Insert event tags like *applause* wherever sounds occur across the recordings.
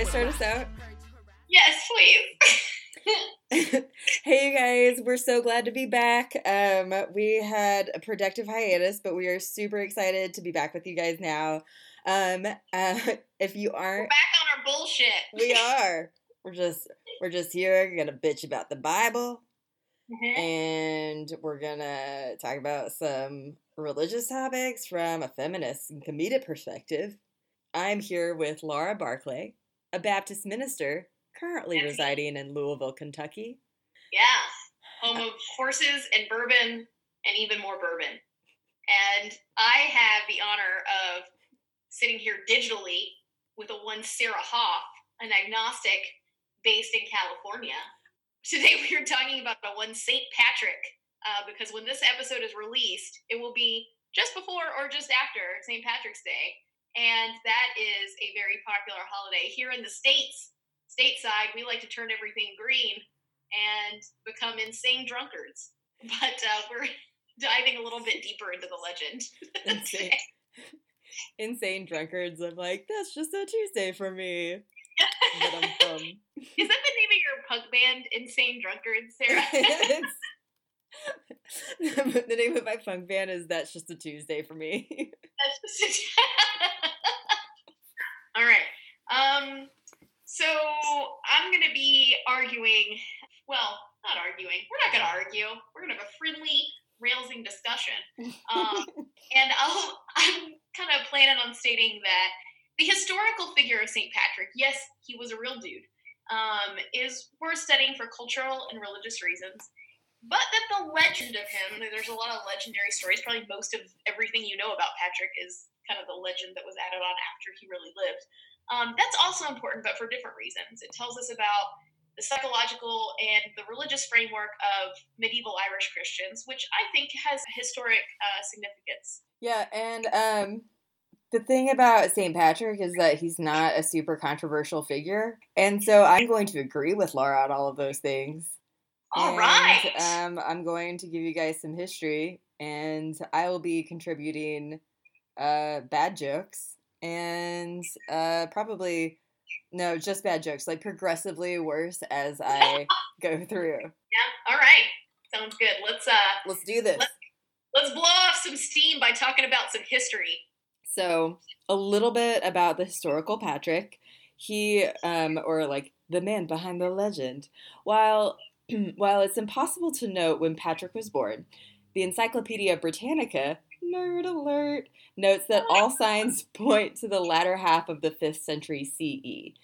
I start us out? Yes, please. *laughs* hey, you guys, we're so glad to be back. Um, we had a productive hiatus, but we are super excited to be back with you guys now. Um, uh, *laughs* if you aren't we're back on our bullshit, we *laughs* are. We're just we're just here gonna bitch about the Bible, mm-hmm. and we're gonna talk about some religious topics from a feminist and comedic perspective. I'm here with Laura Barclay, a Baptist minister currently residing in Louisville, Kentucky. Yeah, *sighs* home of horses and bourbon, and even more bourbon. And I have the honor of sitting here digitally with a one Sarah Hoff, an agnostic based in California. Today we are talking about a one St. Patrick, uh, because when this episode is released, it will be just before or just after St. Patrick's Day. And that is a very popular holiday here in the States. Stateside, we like to turn everything green and become insane drunkards. *laughs* But uh, we're diving a little bit deeper into the legend. *laughs* Insane. insane drunkards. I'm like, that's just a Tuesday for me. *laughs* Is that the name of your punk band, Insane Drunkards, Sarah? *laughs* the name of my punk band is That's Just a Tuesday for me. That's just a *laughs* All right. Um, so I'm going to be arguing, well, not arguing. We're not going to argue. We're going to have a friendly, railsing discussion. Um, *laughs* and I'll, I'm kind of planning on stating that the historical figure of St. Patrick, yes, he was a real dude, um, is worth studying for cultural and religious reasons but that the legend of him, there's a lot of legendary stories. Probably most of everything you know about Patrick is kind of the legend that was added on after he really lived. Um, that's also important, but for different reasons. It tells us about the psychological and the religious framework of medieval Irish Christians, which I think has historic uh, significance. Yeah, and um, the thing about St. Patrick is that he's not a super controversial figure. And so I'm going to agree with Laura on all of those things. All and, right. Um, I'm going to give you guys some history, and I will be contributing uh, bad jokes and uh, probably no, just bad jokes, like progressively worse as I *laughs* go through. Yeah. All right. Sounds good. Let's uh. Let's do this. Let's, let's blow off some steam by talking about some history. So, a little bit about the historical Patrick. He, um, or like the man behind the legend. While *clears throat* While it's impossible to note when Patrick was born, the Encyclopedia Britannica, nerd alert, notes that all *laughs* signs point to the latter half of the 5th century CE.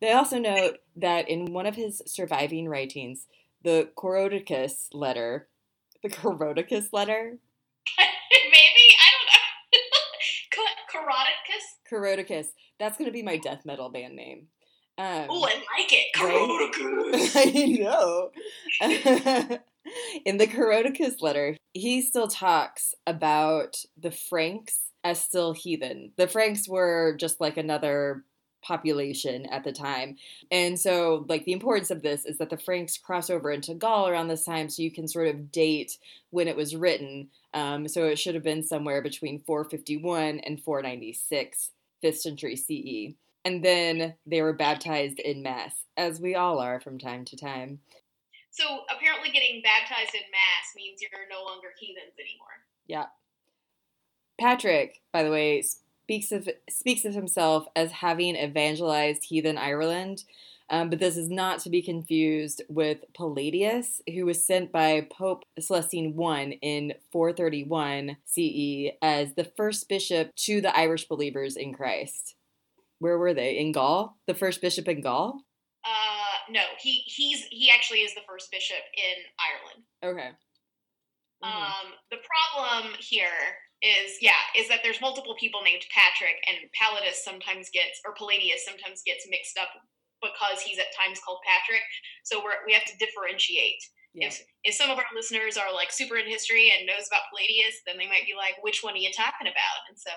They also note that in one of his surviving writings, the Coroticus letter, the Coroticus letter? *laughs* Maybe, I don't know. *laughs* Coroticus? Coroticus. That's going to be my death metal band name. Um, oh, I like it. Coroticus. *laughs* I know. *laughs* In the Coroticus letter, he still talks about the Franks as still heathen. The Franks were just like another population at the time. And so, like, the importance of this is that the Franks cross over into Gaul around this time, so you can sort of date when it was written. Um, so it should have been somewhere between 451 and 496, 5th century CE and then they were baptized in mass, as we all are from time to time. So apparently, getting baptized in mass means you're no longer heathens anymore. Yeah. Patrick, by the way, speaks of speaks of himself as having evangelized heathen Ireland, um, but this is not to be confused with Palladius, who was sent by Pope Celestine I in 431 CE as the first bishop to the Irish believers in Christ where were they in Gaul? The first bishop in Gaul? Uh, no, he he's he actually is the first bishop in Ireland. Okay. Mm-hmm. Um, the problem here is yeah is that there's multiple people named Patrick and Palladius sometimes gets or Palladius sometimes gets mixed up because he's at times called Patrick. So we're we have to differentiate. Yeah. If if some of our listeners are like super in history and knows about Palladius, then they might be like, which one are you talking about? And so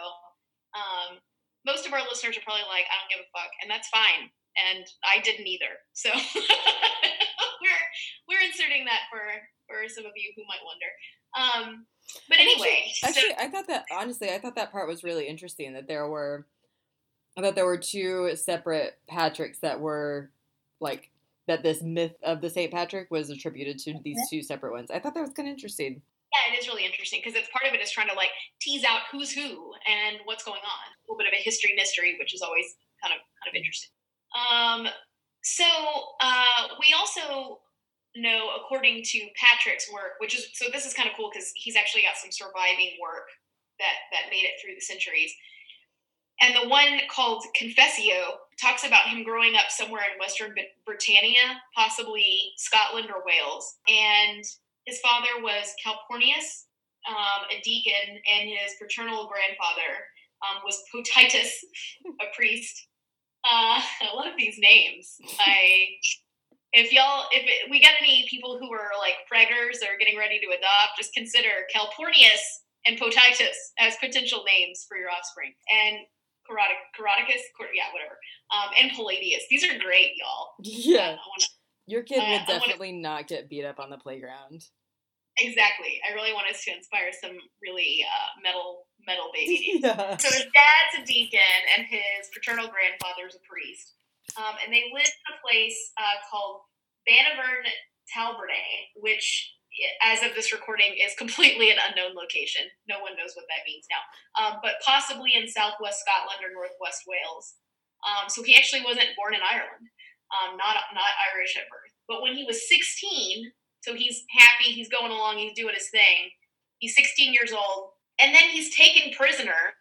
um, most of our listeners are probably like, I don't give a fuck, and that's fine. And I didn't either. So *laughs* we're we're inserting that for for some of you who might wonder. Um, but anyway, actually, actually, I thought that honestly, I thought that part was really interesting. That there were I thought there were two separate Patricks that were like that this myth of the St. Patrick was attributed to these two separate ones. I thought that was kind of interesting. Yeah, it is really interesting because it's part of it is trying to like tease out who's who and what's going on. A little bit of a history mystery, which is always kind of kind of interesting. Um, so uh, we also know, according to Patrick's work, which is so this is kind of cool because he's actually got some surviving work that that made it through the centuries. And the one called Confessio talks about him growing up somewhere in Western Britannia, possibly Scotland or Wales. And his father was Calpurnius, um, a deacon, and his paternal grandfather um, was Potitus, a priest. Uh, *laughs* I love these names. I if y'all if it, we got any people who are like preggers or getting ready to adopt, just consider Calpurnius and Potitus as potential names for your offspring. And Carotic, Caroticus, yeah, whatever. Um, and Palladius. These are great, y'all. Yeah. Wanna, Your kid uh, will definitely wanna, not get beat up on the playground. Exactly. I really want us to inspire some really uh, metal metal *laughs* babies. Yeah. So his dad's a deacon, and his paternal grandfather's a priest. Um, and they lived in a place uh, called Bannockburn Talbernay, which as of this recording, is completely an unknown location. No one knows what that means now, um, but possibly in southwest Scotland or northwest Wales. Um, so he actually wasn't born in Ireland, um, not not Irish at birth. But when he was 16, so he's happy, he's going along, he's doing his thing. He's 16 years old, and then he's taken prisoner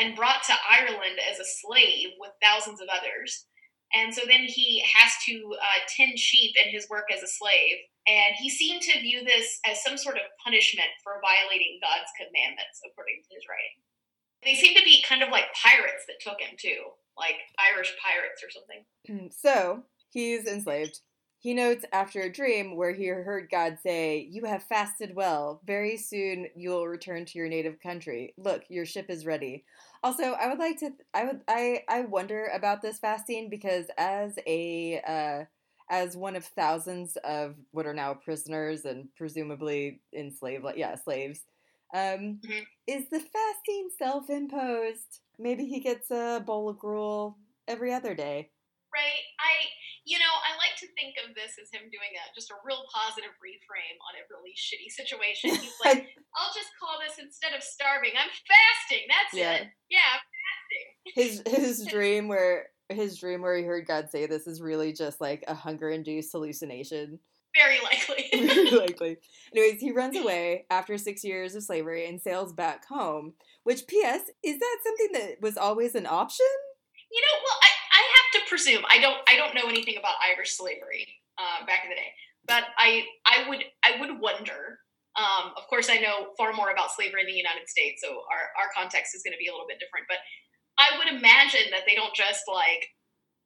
and brought to Ireland as a slave with thousands of others. And so then he has to uh, tend sheep in his work as a slave. And he seemed to view this as some sort of punishment for violating God's commandments, according to his writing. They seem to be kind of like pirates that took him too, like Irish pirates or something. So he's enslaved. He notes after a dream where he heard God say, You have fasted well. Very soon you will return to your native country. Look, your ship is ready. Also, I would like to I would I I wonder about this fasting because as a uh as one of thousands of what are now prisoners and presumably enslaved yeah, slaves. Um mm-hmm. is the fasting self-imposed? Maybe he gets a bowl of gruel every other day. Right. I you know, I like to think of this as him doing a just a real positive reframe on a really shitty situation. *laughs* He's like, I'll just call this instead of starving, I'm fasting. That's yeah. it. Yeah, I'm fasting. *laughs* His his dream where his dream where he heard God say this is really just like a hunger induced hallucination. Very likely. *laughs* Very likely. Anyways, he runs away after six years of slavery and sails back home. Which, P.S., is that something that was always an option? You know, well, I, to presume I don't I don't know anything about Irish slavery uh, back in the day, but I I would I would wonder. Um, of course, I know far more about slavery in the United States, so our our context is going to be a little bit different. But I would imagine that they don't just like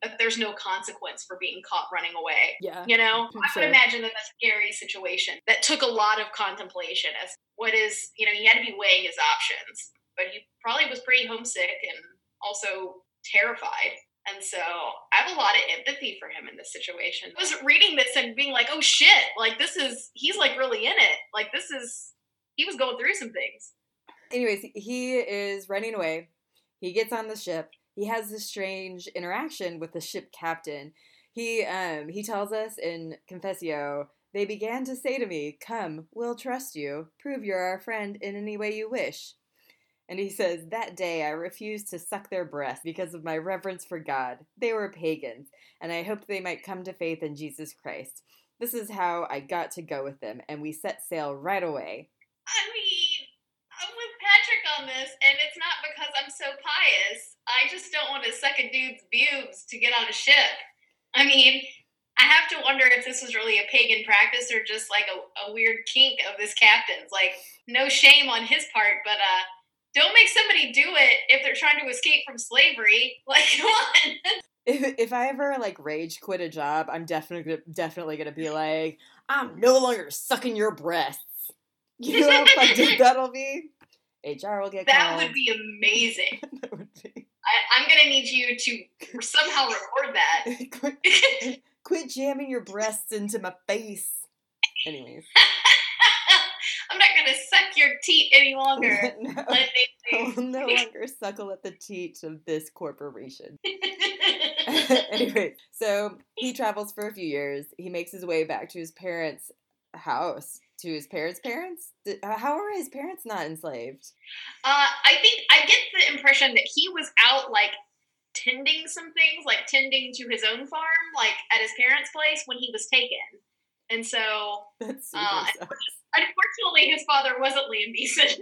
that there's no consequence for being caught running away. Yeah. You know, I would imagine that that's a scary situation that took a lot of contemplation as what is, you know, he had to be weighing his options, but he probably was pretty homesick and also terrified. And so I have a lot of empathy for him in this situation. I was reading this and being like, oh shit, like this is, he's like really in it. Like this is, he was going through some things. Anyways, he is running away. He gets on the ship. He has this strange interaction with the ship captain. He um he tells us in Confessio, they began to say to me, Come, we'll trust you. Prove you're our friend in any way you wish. And he says, That day I refused to suck their breast because of my reverence for God. They were pagans, and I hoped they might come to faith in Jesus Christ. This is how I got to go with them, and we set sail right away. I mean, I'm with Patrick on this, and it's not because I'm so pious. I just don't want to suck a dude's boobs to get on a ship. I mean, I have to wonder if this was really a pagan practice or just like a, a weird kink of this captain's. Like, no shame on his part, but uh, don't make somebody do it if they're trying to escape from slavery. *laughs* Like, come on. If, if I ever like rage quit a job, I'm definitely definitely gonna be *laughs* like, I'm no longer sucking your breasts. *laughs* You know how fucked that'll be. HR will get that called. would be amazing. that would be. I, am gonna need you to somehow record that. quit, quit jamming your breasts into my face. Anyways. I'm not gonna suck your teat any longer. *laughs* no, *laughs* I will no longer suckle at the teat of this corporation. *laughs* anyway, so he travels for a few years. He makes his way back to his parents' house. To his parents' parents? Uh, How are his parents not enslaved? Uh, I think I get the impression that he was out like tending some things, like tending to his own farm, like at his parents' place when he was taken. And so, Uh. Unfortunately, his father wasn't Liam Neeson.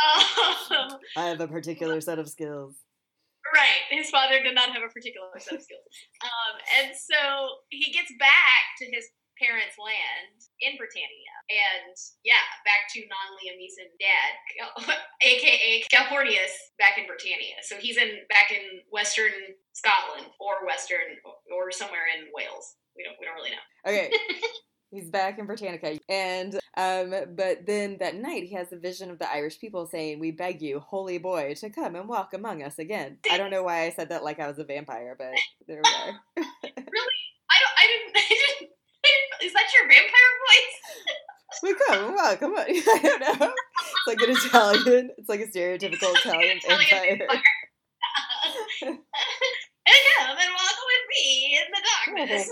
um, *laughs* *laughs* I have a particular set of skills. right, his father did not have a particular set of skills. Um, and so he gets back to his parents' land in Britannia. And yeah, back to non Liam Neeson dad, *laughs* aka Calpurnius, back in Britannia. So he's in back in Western Scotland or Western or somewhere in Wales. We don't we don't really know. Okay. He's back in Britannica. And um but then that night he has a vision of the Irish people saying, We beg you, holy boy, to come and walk among us again. I don't know why I said that like I was a vampire, but there we are. *laughs* I don't I didn't *laughs* I didn't, is that your vampire voice? *laughs* We come and welcome. I don't know. It's like an Italian. It's like a stereotypical Italian Italian vampire. and come and walk with me in the darkness.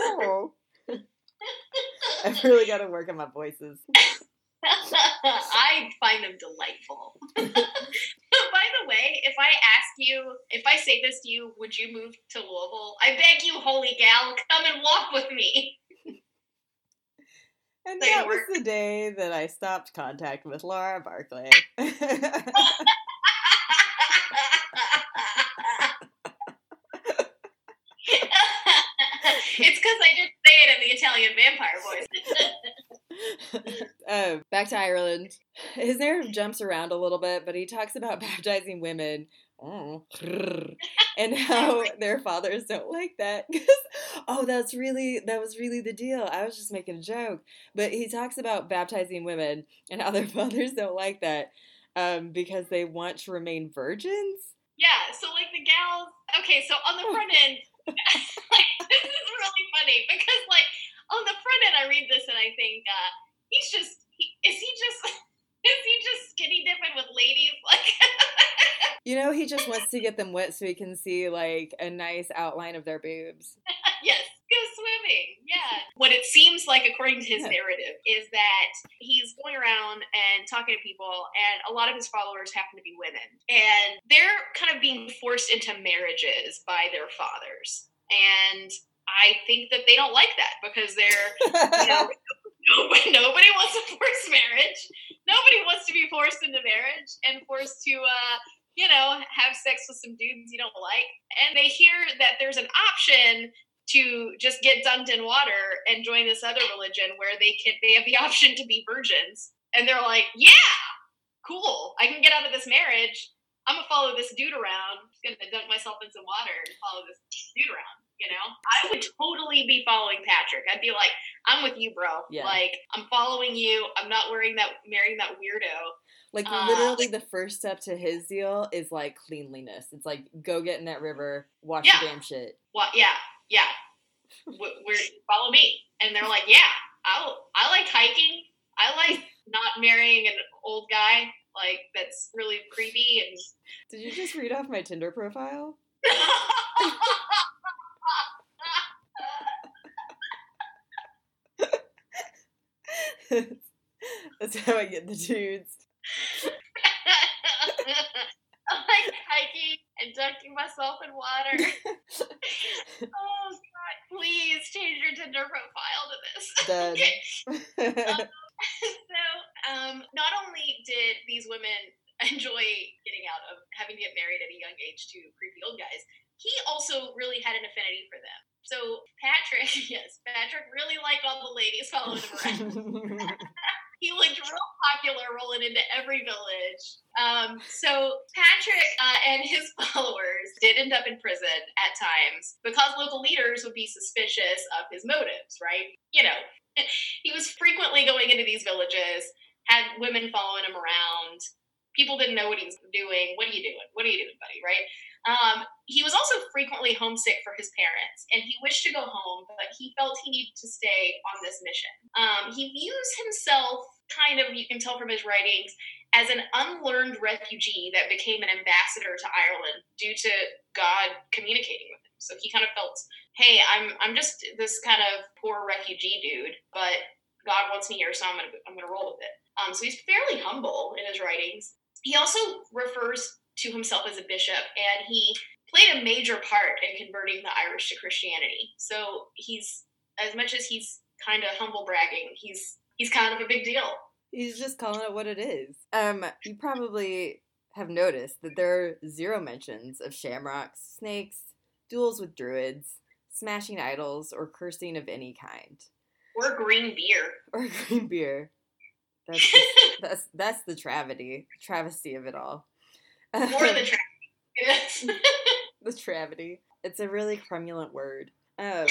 I've really got to work on my voices. *laughs* I find them delightful. *laughs* By the way, if I ask you, if I say this to you, would you move to Louisville? I beg you, holy gal, come and walk with me. And They that was the day that I stopped contact with Laura Barclay. *laughs* it's because I didn't it in the Italian vampire voice. uh, *laughs* back to Ireland. His narrative jumps around a little bit, but he talks about *laughs* baptizing women. Oh, and *laughs* how their fathers don't like that. 'Cause- oh, that's really that was really the deal. I was just making a joke, but he talks about baptizing women and how their fathers don't like that um, because they want to remain virgins. yeah, so like the gals. Okay, so on the front end, like, this is really funny because like on the front end, I read this and I think uh, he's just he, is he just *laughs* is he just skinny dipping with ladies *laughs* like. You know, he just wants to get them wet so he can see like a nice outline of their boobs. *laughs* yes, go swimming. Yeah. What it seems like, according to his Yeah. narrative, is that he's going around and talking to people, and a lot of his followers happen to be women. And they're kind of being forced into marriages by their fathers. And I think that they don't like that because they're, you know, nobody, *laughs* *laughs* nobody wants a forced marriage. Nobody wants to be forced into marriage and forced to, uh, you know, have sex with some dudes you don't like. And they hear that there's an option to just get dunked in water and join this other religion where they can they have the *laughs* option to be virgins. And they're like, yeah, cool. I can get out of this marriage. I'm gonna follow this dude around. I'm just gonna dunk myself in some water and follow this dude around. You know, I would totally be following Patrick. I'd be like, I'm with you, bro. Yeah. Like, I'm following you. I'm not wearing that, marrying that weirdo. Like Uh, literally, the first step to his deal is like cleanliness. It's like go get in that river, wash Yeah. the damn shit. What? Yeah, yeah. W- We're follow me, and they're like, yeah, I I like hiking. I like not marrying an old guy like that's really creepy and. Did you just read off my Tinder profile? *laughs* That's how I get the dudes. *laughs* I like hiking and dunking myself in water. *laughs* oh God! Please change your Tinder profile to this. *laughs* Done. Okay. *laughs* so, um, not only did these women enjoy getting out of having to get married at a young age to creepy old guys, he also really had an affinity for them. So Patrick, yes, Patrick really liked all the ladies following him around. He looked real popular rolling into every village. Um, so Patrick uh, and his *laughs* followers did end up in prison at times because local leaders would be suspicious of his motives, right? You know, *laughs* he was frequently going into these villages, had women following him around. People didn't know what he was doing. What are you doing? What are you doing, buddy? Right? Um, he was also frequently homesick for his parents, and he wished to go home, but he felt he needed to stay on this mission. Um, he views himself kind of, you can tell from his writings, as an unlearned refugee that became an ambassador to Ireland due to God communicating with him. So he kind of felt, hey, I'm I'm just this kind of poor refugee dude, but God wants me here, so I'm gonna I'm gonna roll with it. Um, so he's fairly humble in his writings. He also refers to himself as a bishop, and he played a major part in converting the Irish to Christianity. So he's as much as he's kind of humble bragging, he's he's kind of a big deal. He's just calling it what it is. Um, you probably have noticed that there are zero mentions of shamrocks, snakes, duels with druids, smashing idols, or cursing of any kind. Or green beer. Or *laughs* green beer. That's just, *laughs* that's that's the travesty travesty of it all. More the *laughs* travesty. the travesty. It's a really cromulent word. Um,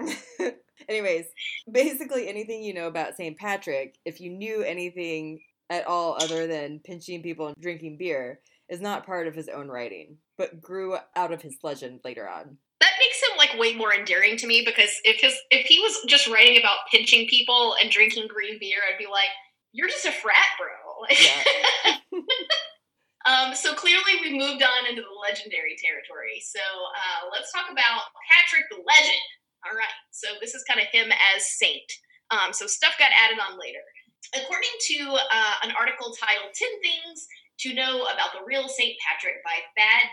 *laughs* anyways, basically anything you know about St. Patrick, if you knew anything at all other than pinching people and drinking beer, is not part of his own writing, but grew out of his legend later on. That makes him like way more endearing to me because if his if he was just writing about pinching people and drinking green beer, I'd be like, "You're just a frat, bro." Yeah. *laughs* um, so clearly, we've moved on into the legendary territory. So uh, let's talk about Patrick the Legend. All right. So this is kind of him as saint. Um, so stuff got added on later. According to uh, an article titled 10 Things to Know About the Real St. Patrick by Thad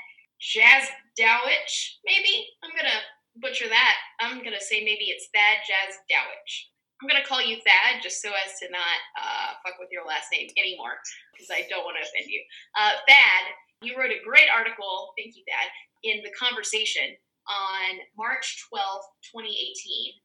Jazdowich, maybe? I'm going to butcher that. I'm going to say maybe it's Thad Jazdowich. I'm going to call you Thad just so as to not uh, fuck with your last name anymore because I don't want to offend you. Uh, Thad, you wrote a great article, thank you, Thad, in The Conversation on March 12th, 2018.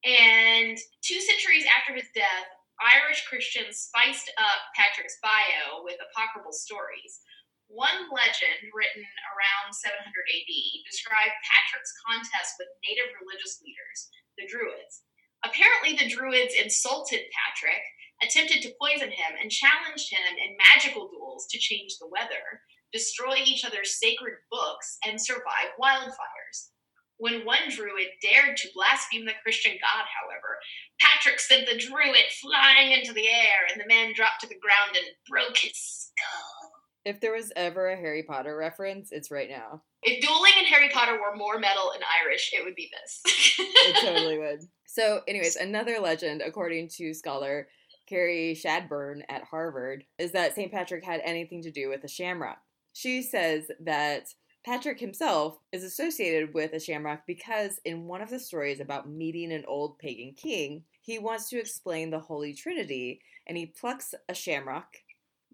And two centuries after his death, Irish Christians spiced up Patrick's bio with apocryphal stories. One legend, written around 700 AD, described Patrick's contest with native religious leaders, the Druids. Apparently, the Druids insulted Patrick, attempted to poison him, and challenged him in magical duels to change the weather destroy each other's sacred books, and survive wildfires. When one druid dared to blaspheme the Christian God, however, Patrick sent the druid flying into the air, and the man dropped to the ground and broke his skull. If there was ever a Harry Potter reference, it's right now. If dueling and Harry Potter were more metal and Irish, it would be this. it *laughs* totally would. So, anyways, another legend, according to scholar Carrie Chadbourne at Harvard, is that St. Patrick had anything to do with the shamrock. She says that Patrick himself is associated with a shamrock because in one of the stories about meeting an old pagan king, he wants to explain the Holy Trinity and he plucks a shamrock.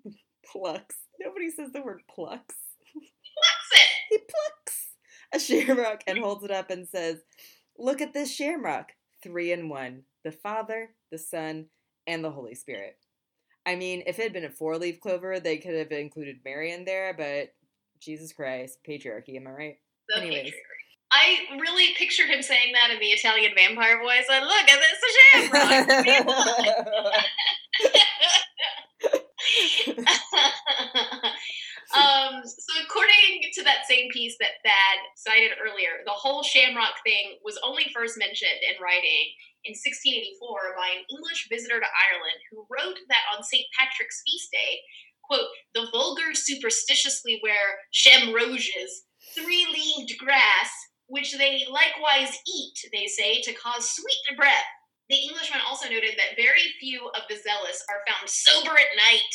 *laughs* plucks. Nobody says the word plucks. Plucks it. *laughs* he plucks a shamrock and holds it up and says, Look at this shamrock. Three in one the Father, the Son, and the Holy Spirit. I mean, if it had been a four leaf clover, they could have included Mary in there, but Jesus Christ, patriarchy, am I right? The Anyways. Patriarchy. I really pictured him saying that in the Italian vampire voice. And look at this shamrock. *laughs* um, so according to that same piece that Thad cited earlier, the whole shamrock thing was only first mentioned in writing in 1684 by an English visitor to Ireland who wrote that on St. Patrick's feast day, quote, the vulgar superstitiously wear shamroges, three-leaved grass, which they likewise eat, they say, to cause sweet breath. The Englishman also noted that very few of the zealous are found sober at night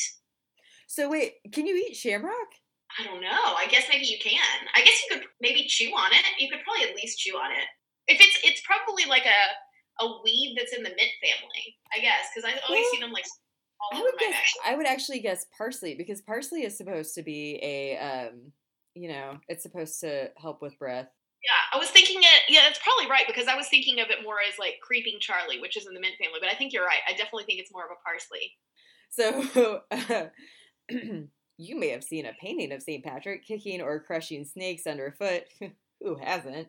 so wait, can you eat shamrock? I don't know. I guess maybe you can. I guess you could maybe chew on it. You could probably at least chew on it. If it's it's probably like a a weed that's in the mint family, I guess, because I always see them like. I would guess. I would actually guess parsley because parsley is supposed to be a, um, you know, it's supposed to help with breath. Yeah, I was thinking it. Yeah, that's probably right because I was thinking of it more as like creeping Charlie, which is in the mint family. But I think you're right. I definitely think it's more of a parsley. So, uh, *clears throat* you may have seen a painting of St. Patrick kicking or crushing snakes underfoot. *laughs* Who hasn't?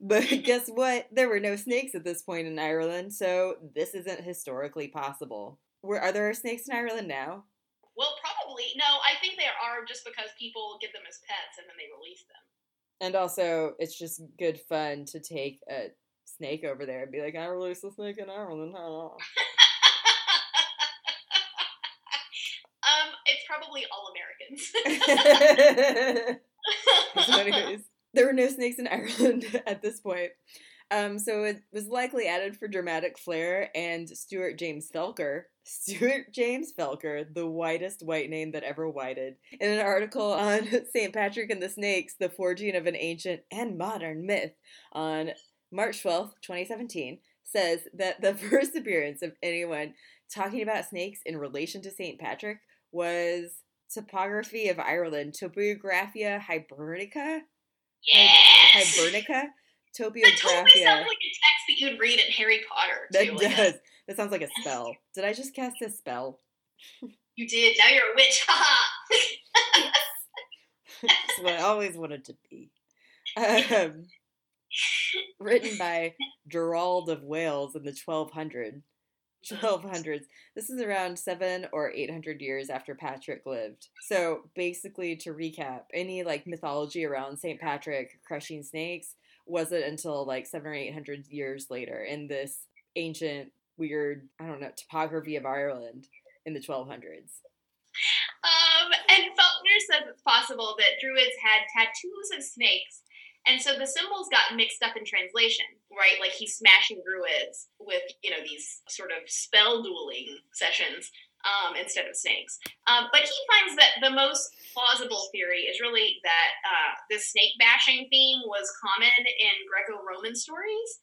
But *laughs* guess what? There were no snakes at this point in Ireland, so this isn't historically possible. Were, are there snakes in Ireland now? Well, probably. No, I think there are just because people get them as pets and then they release them. And also, it's just good fun to take a snake over there and be like, I released the snake in Ireland. *laughs* um, it's probably all Americans. *laughs* anyways, there were no snakes in *laughs* Ireland at this point. Um, so it was likely added for dramatic flair, and Stuart James Felker, *laughs* Stuart James Felker, the whitest white name that ever whited, in an article on *laughs* St. Patrick and the Snakes, the forging of an ancient and modern myth, on March 12th, 2017, says that the first appearance of anyone talking about snakes in relation to St. Patrick was Topography of Ireland, Topographia Hibernica. Yes! Hibernica? Topographia. That totally sounds like a text that you'd read in Harry Potter. That too, does. That sounds like a spell. Did I just cast a spell? You did. Now you're a witch. *laughs* That's what I always wanted to be. Um, written by Gerald of Wales in the 1200s. 1200s. This is around seven or eight hundred years after Patrick lived. So basically, to recap, any like mythology around St. Patrick crushing snakes wasn't until like seven or eight hundred years later in this ancient, weird, I don't know, topography of Ireland in the 1200s. Um, and Faulkner says it's possible that Druids had tattoos of snakes and so the symbols got mixed up in translation, right? Like he's smashing druids with, you know, these sort of spell dueling sessions um, instead of snakes. Um, but he finds that the most plausible theory is really that uh, the snake bashing theme was common in Greco Roman stories,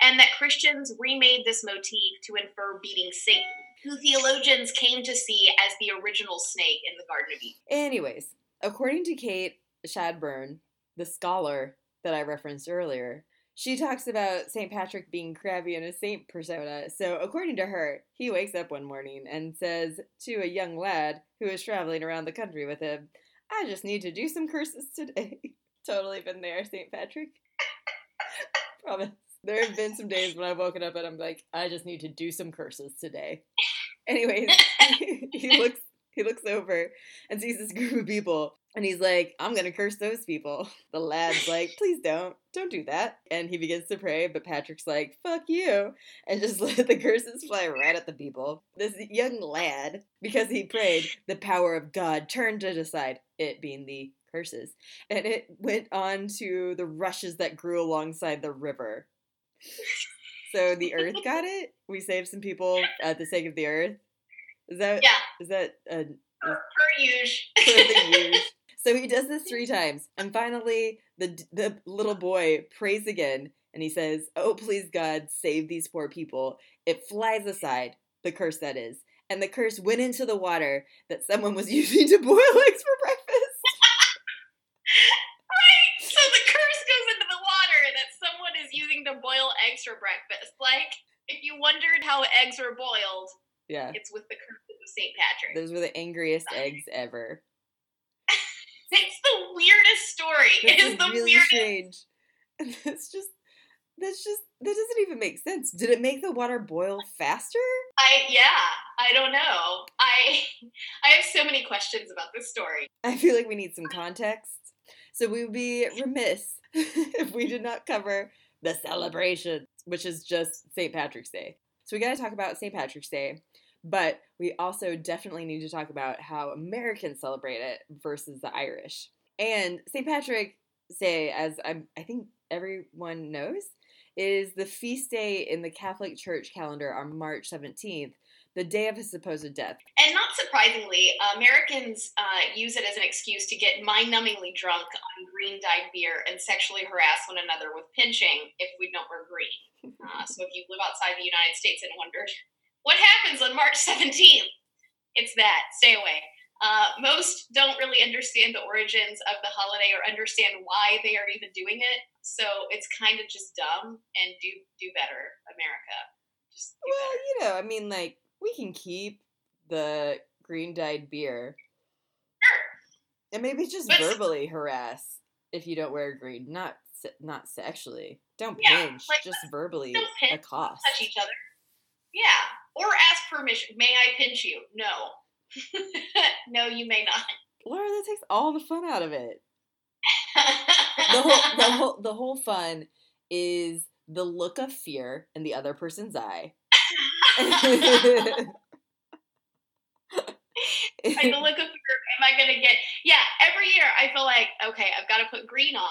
and that Christians remade this motif to infer beating Satan, who theologians came to see as the original snake in the Garden of Eden. Anyways, according to Kate Chadbourne, the scholar that I referenced earlier, she talks about St. Patrick being crabby in a saint persona. So, according to her, he wakes up one morning and says to a young lad who is traveling around the country with him, I just need to do some curses today. *laughs* totally been there, St. Patrick. *laughs* Promise. There have been some days when I've woken up and I'm like, I just need to do some curses today. *laughs* Anyways, he looks he looks over and sees this group of people and he's like, I'm gonna curse those people. *laughs* The lad's like, *laughs* please don't, don't do that. And he begins to pray, but Patrick's like, fuck you, and just *laughs* let the curses fly right at the people. This young lad, because he prayed, the power of God turned to decide, it being the curses. And it went on to the rushes that grew alongside the river. So the earth got it. We saved some people at the sake of the earth. Is that yeah? Is that a, per, per usual? So he does this three *laughs* times, and finally, the the little boy prays again, and he says, "Oh, please God, save these poor people." It flies aside, the curse that is, and the curse went into the water that someone was *laughs* using to boil eggs for breakfast. *laughs* right. So the curse goes into the water that someone is using to boil eggs for breakfast. Like, if you wondered how eggs are boiled, yeah, it's with the curse of St. Patrick. Those were the angriest eggs ever. It's the weirdest story. This it is, is the really weirdest. Strange. *laughs* It's just that's just that doesn't even make sense. Did it make the water boil faster? I yeah, I don't know. I *laughs* I have so many questions about this story. I feel like we need some context. So we would be remiss *laughs* if we did not cover the celebration, which is just St. Patrick's Day. So we got to talk about St. Patrick's Day. But we also definitely need to talk about how Americans celebrate it versus the Irish. And St. Patrick's Day, as I'm, I think everyone knows, is the feast day in the Catholic Church calendar on March 17th, the day of his supposed death. And not surprisingly, Americans uh, use it as an excuse to get mind numbingly drunk on green dyed beer and sexually harass one another with pinching if we don't wear green. *laughs* Uh, so if you live outside the United States and wondered what happens on March *laughs* 17th? It's that. Stay away. Uh, most don't really understand the origins of the holiday or understand why they are even doing it. So it's kind of just dumb and do do better, America. Just well, better. you know, I mean, like we can keep the green dyed beer, sure, and maybe just but, verbally harass if you don't wear green, not not sexually. Don't yeah, pinch, like, just verbally pinch, accost. Touch each other. Yeah, or ask permission. May I pinch you? No. *laughs* no, you may not. Laura, that takes all the fun out of it. *laughs* the whole the whole the whole fun is the look of fear in the other person's eye. *laughs* like the look of fear, am I gonna get yeah, every year I feel like, okay, I've gotta put green on.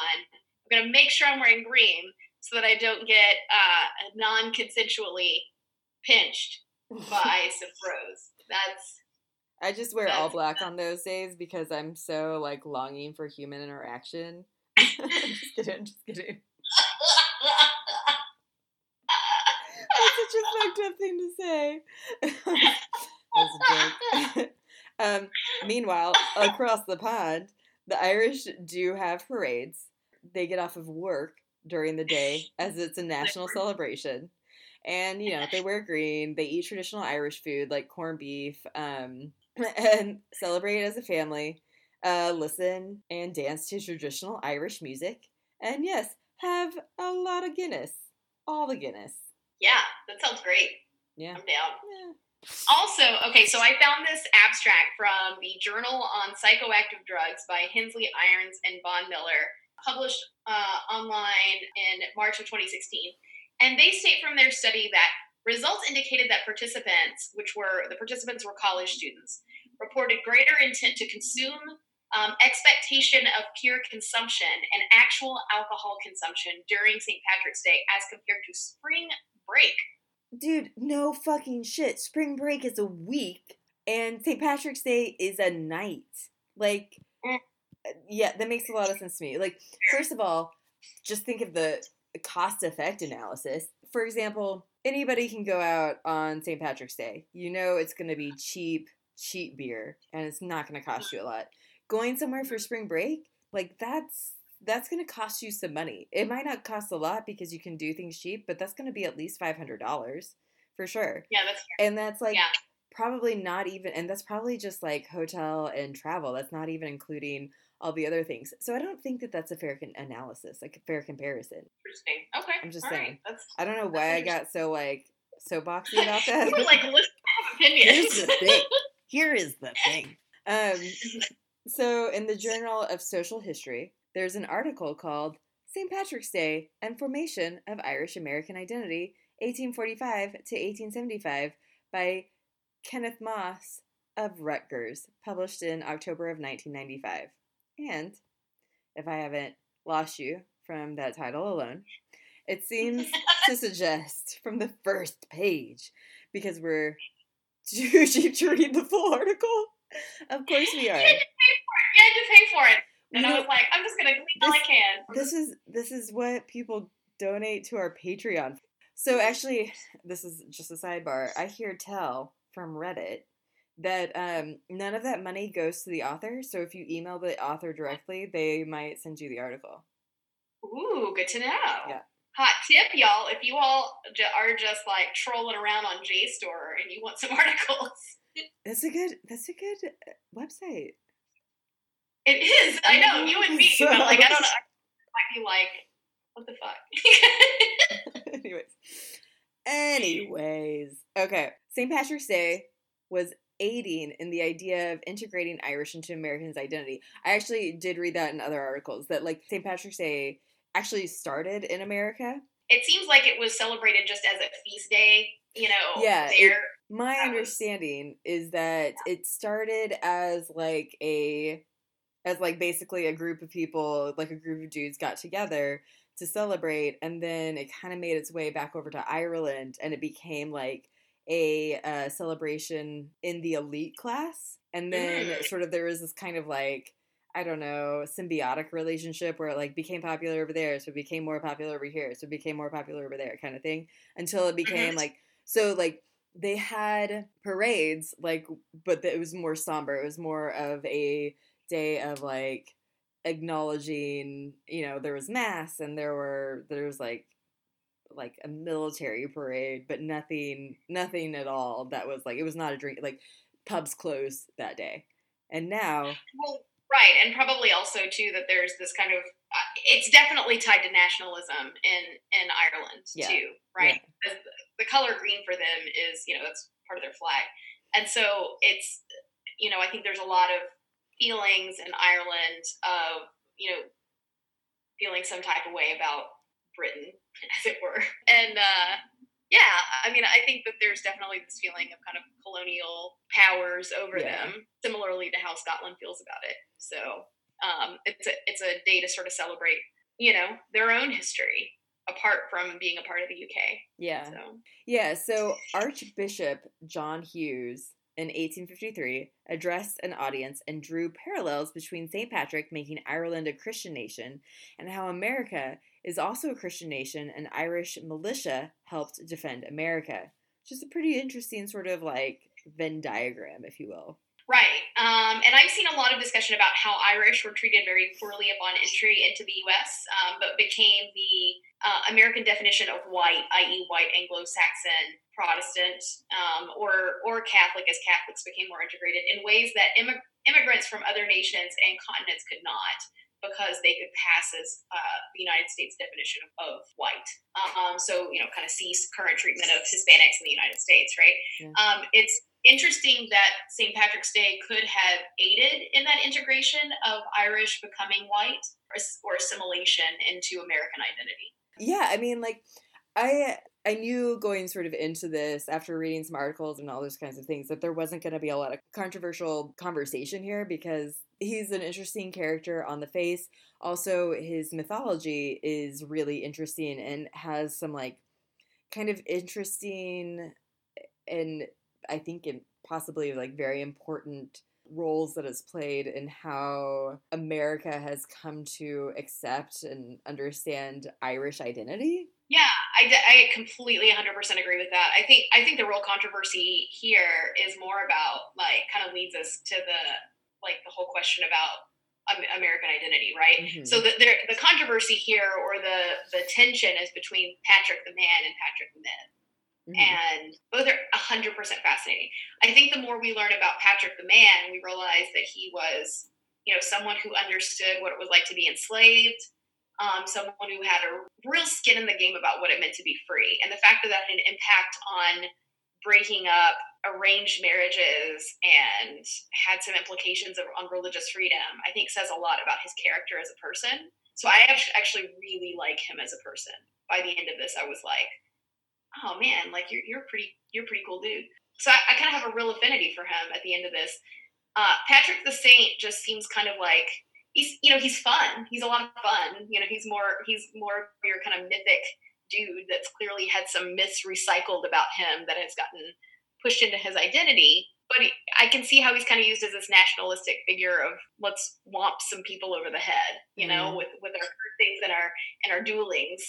I'm gonna make sure I'm wearing green so that I don't get uh non consensually pinched by some froze. That's I just wear all black on those days because I'm so like longing for human interaction. *laughs* just kidding, just kidding. That's such a fucked up thing to say. *laughs* That's a joke. *laughs* um, meanwhile, across the pond, the Irish do have parades. They get off of work during the day as it's a national celebration. And, you know, they wear *laughs* green, they eat traditional Irish food like corned beef, um, *laughs* and celebrate as a family, uh, listen and dance to traditional Irish music. And yes, have a lot of Guinness. All the Guinness. Yeah, that sounds great. Yeah. I'm down. Yeah. Also, okay, so I found this abstract from the Journal on Psychoactive Drugs by Hensley Irons and Von Miller, published uh, online in March of 2016. And they state from their study that results indicated that participants, which were the participants were college students, reported greater intent to consume, um, expectation of pure consumption, and actual alcohol consumption during St. Patrick's Day as compared to spring break. Dude, no fucking shit. Spring break is a week and St. Patrick's Day is a night. Like, Mm. yeah, that makes a lot of sense to me. Like, first of all, just think of the cost effect analysis. For example, anybody can go out on St. Patrick's Day. You know it's going to be cheap, cheap beer, and it's not going to cost you a lot. Going somewhere for spring break, like, that's that's going to cost you some money. It might not cost a lot because you can do things cheap, but that's going to be at least $500 for sure. Yeah, that's And that's like Yeah. probably not even, and that's probably just like hotel and travel. That's not even including all the other things. So I don't think that that's a fair con- analysis, like a fair comparison. interesting. Okay, I'm just all saying. right, I don't know why I got so like so *laughs* boxy about that. you were like, listen, have Here's the thing. *laughs* Here is the thing. Um, *laughs* so, in the Journal of Social History, there's an article called St. Patrick's Day and Formation of Irish American Identity, 1845 to 1875, by Kenneth Moss of Rutgers, published in October of 1995. And, if I haven't lost you from that title alone, it seems to *laughs* suggest from the first page, because we're *laughs* too cheap to read the full article. Of course we are. You had to pay for it. You had to pay for it. You And I know, was like, I'm just gonna glean all I can. this is this is what people donate to our Patreon. So actually, this is just a sidebar. I hear tell from Reddit that um, none of that money goes to the author. So if you email the author directly, they might send you the article. Ooh, good to know. Yeah. Hot tip, y'all. If you all are just like trolling around on JSTOR and you want some *laughs* articles, That's a good. That's a good uh, website. it is. I know you and me, *laughs* but like I don't know. *laughs* I might be like, what the fuck? Anyways. Anyways. Okay. St. Patrick's Day was aiding in the idea of integrating Irish into Americans' identity. I actually did read that in other articles that like St. Patrick's Day actually started in America. it seems like it was celebrated just as a feast day. You know, Yeah, there. My was- understanding is that it started as like a as like basically a group of people, like a group of dudes got together to celebrate and then it kind of made its way back over to Ireland and it became like a uh, celebration in the elite class and then Mm. sort of there was this kind of like I don't know, symbiotic relationship where it like became popular over there, so it became more popular over here, so it became more popular over there, kind of thing, until it became Mhm. like so like they had parades like but it was more somber. It was more of a day of like acknowledging, you know, there was mass and there were there was like like a military parade, but nothing nothing at all that was like it was not a drink like pubs closed that day. And now Well, right, and probably also too that there's this kind of. Uh, it's definitely tied to nationalism in in Ireland Yeah. too, right? Because the color green for them is, you know, that's part of their flag, and so it's, you know, I think there's a lot of feelings in Ireland of, you know, feeling some type of way about Britain *laughs* as it were. And uh, yeah, I mean, I think that there's definitely this feeling of kind of colonial powers over yeah. them, similarly to how Scotland feels about it. So um, it's a it's a day to sort of celebrate, you know, their own history apart from being a part of the UK. Yeah. So. Yeah. So Archbishop John Hughes in 1853 addressed an audience and drew parallels between St. Patrick making Ireland a Christian nation and how America is also a Christian nation and Irish militia helped defend America. Just a pretty interesting sort of like Venn diagram, if you will. Right. Um, and I've seen a lot of discussion about how Irish were treated very poorly upon entry into the U.S., um, but became the uh, American definition of white, i.e., white Anglo-Saxon Protestant um, or or Catholic, as Catholics became more integrated in ways that immig- immigrants from other nations and continents could not because they could pass as uh, the United States definition of, of white. Um, so, you know, kind of cease current treatment of Hispanics in the United States, right? Yeah. Um, it's interesting that St. Patrick's Day could have aided in that integration of Irish becoming white or, or assimilation into American identity. Yeah, I mean, like, I I knew going sort of into this after reading some articles and all those kinds of things that there wasn't going to be a lot of controversial conversation here because he's an interesting character on the face. Also, his mythology is really interesting and has some like kind of interesting and I think in possibly like very important roles that it's played in how America has come to accept and understand Irish identity. Yeah, I, I completely 100% agree with that. I think I think the real controversy here is more about like kind of leads us to the like the whole question about American identity, right? Mm-hmm. So the, the controversy here or the the tension is between Patrick the man and Patrick the myth. Mm-hmm. And both are 100% fascinating. I think the more we learn about Patrick the man, we realize that he was, you know, someone who understood what it was like to be enslaved, um, someone who had a real skin in the game about what it meant to be free. And the fact that that had an impact on breaking up arranged marriages and had some implications of, on religious freedom, I think says a lot about his character as a person. So I actually really like him as a person. By the end of this, I was like, oh man, like you're you're pretty you're pretty cool dude. So I, I kind of have a real affinity for him at the end of this. Uh, Patrick the Saint just seems kind of like he's you know he's fun. He's a lot of fun. You know he's more he's more your kind of mythic dude that's clearly had some myths recycled about him that has gotten pushed into his identity. But he, I can see how he's kind of used as this nationalistic figure of let's womp some people over the head, you mm-hmm. know, with with our things and our and our duelings.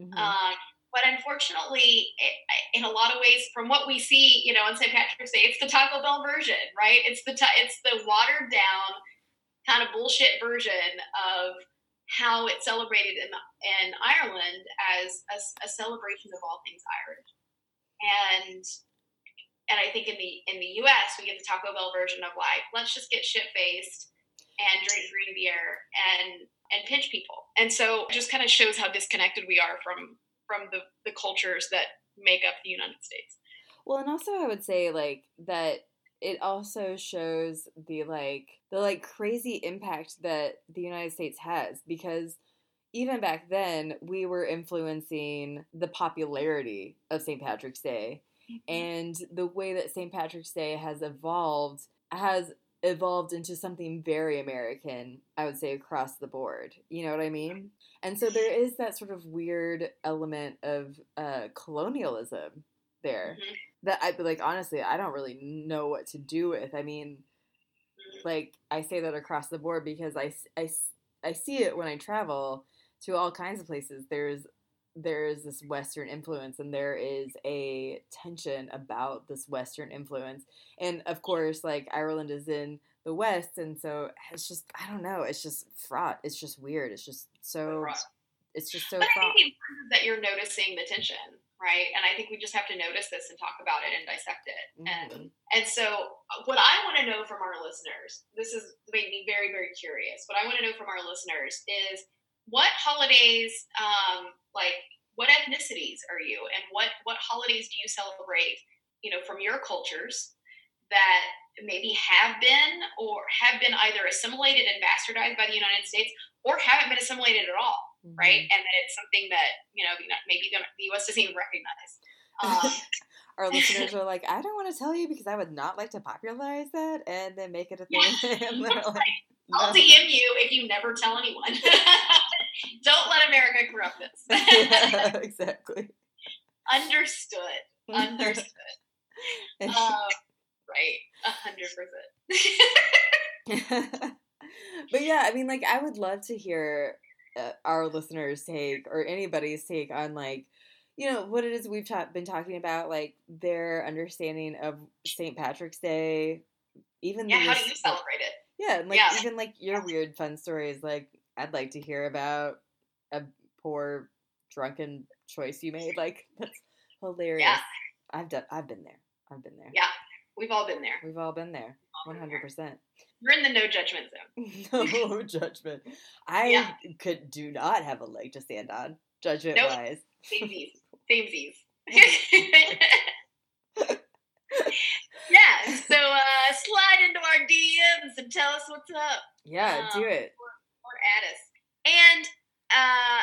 Mm-hmm. Um, but unfortunately, in a lot of ways, from what we see, you know, on St. Patrick's Day, it's the Taco Bell version, right? It's the it's the watered down kind of bullshit version of how it's celebrated in in Ireland as a, a celebration of all things Irish, and and I think in the in the U.S. we get the Taco Bell version of like let's just get shit faced and drink green beer and and pinch people, and so it just kind of shows how disconnected we are from from the, the cultures that make up the United States. Well, and also I would say like that it also shows the like the like crazy impact that the United States has because even back then we were influencing the popularity of St. Patrick's Day mm-hmm. and the way that St. Patrick's Day has evolved has evolved into something very American, I would say, across the board. You know what I mean? And so there is that sort of weird element of uh, colonialism there mm-hmm. That I like. Honestly, I don't really know what to do with. I mean, like I say that across the board because I, I, I see it when I travel to all kinds of places. There's there is this Western influence and there is a tension about this Western influence. And of course, like Ireland is in the West, and so it's just I don't know, it's just fraught. It's just weird. It's just so it's just so but fraught. I think that you're noticing the tension, right? And I think we just have to notice this and talk about it and dissect it. Mm-hmm. And and so what I want to know from our listeners, this is made me very, very curious. What I want to know from our listeners is what holidays um, like what ethnicities are you and what what holidays do you celebrate you know from your cultures that maybe have been or have been either assimilated and bastardized by the united states or haven't been assimilated at all mm-hmm. right? And that it's something that you know maybe the U.S. doesn't even recognize. *laughs* Um, Our listeners are *laughs* like, I don't want to tell you because I would not like to popularize that and then make it a thing. Yeah. *laughs* like, I'll DM you if you never tell anyone. don't let America corrupt this. yeah, exactly. Understood. Understood. um, right. A hundred percent. But yeah, I mean, like, I would love to hear uh, Uh, our listeners' take or anybody's take on like you know what it is we've ta- been talking about like their understanding of st patrick's day even yeah how do you celebrate it? Yeah like yeah. even like your weird fun stories like i'd like to hear about a poor drunken choice you made like *laughs* that's hilarious. Yeah. i've done i've been there. I've been there. Yeah we've all been there. We've all been there 100% you're in the no judgment zone *laughs* *laughs* no judgment i yeah. could do not have a leg to stand on judgment nope. wise Samesies. *laughs* Samesies. yeah. So uh, slide into our DMs and tell us what's up. Yeah, um, do it. Or, or at us. And uh,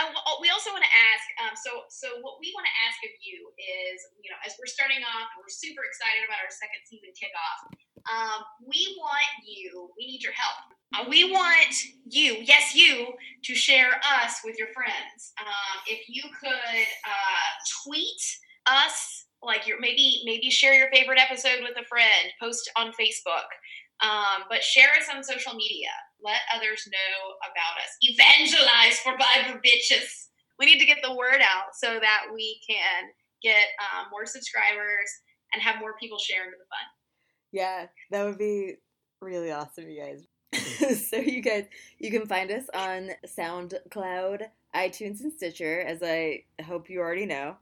I, we also want to ask. Um, so, so what we want to ask of you is, you know, as we're starting off, and we're super excited about our second season kickoff. Um, we want you. We need your help. Uh, we want you, yes, you, to share us with your friends. Um, if you could uh, tweet us, like your maybe maybe share your favorite episode with a friend, post on Facebook, um, but share us on social media. Let others know about us. Evangelize for Bible bitches. We need to get the word out so that we can get um, more subscribers and have more people share into the fun. Yeah, that would be really awesome, you guys. *laughs* so you guys, you can find us on SoundCloud, iTunes, and Stitcher, as I hope you already know.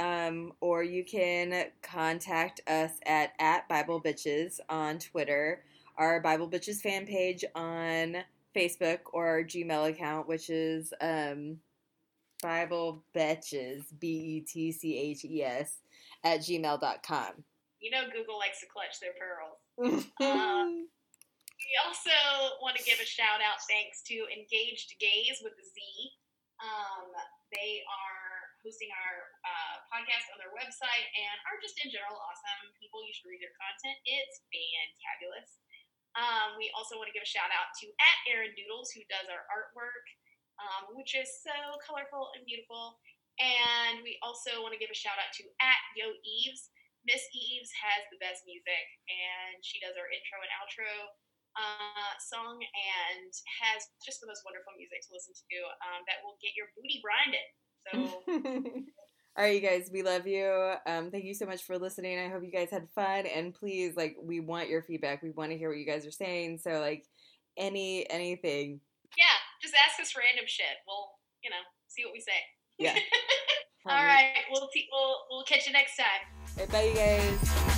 Um, or you can contact us at at Bible Bitches on Twitter, our Bible Bitches fan page on Facebook, or our Gmail account, which is um, Bible Betches, B E T C H E S, at gmail.com you know Google likes to clutch their pearls. um, *laughs* we also want to give a shout out thanks to Engaged Gays with the Z. Um, they are hosting our uh, podcast on their website and are just in general awesome people. You should read their content. It's fantabulous. Um, we also want to give a shout out to at Aaron Doodles who does our artwork, um, which is so colorful and beautiful. And we also want to give a shout out to at Yo Eves Miss Eves has the best music, and she does our intro and outro uh, song, and has just the most wonderful music to listen to um, that will get your booty grinding. So. *laughs* All right, you guys, we love you. Um, thank you so much for listening. I hope you guys had fun, and please, like, we want your feedback. We want to hear what you guys are saying. So, like, any anything. Yeah, just ask us random shit. We'll, you know, see what we say. Yeah. *laughs* All right, we'll, we'll we'll catch you next time. Bye, guys.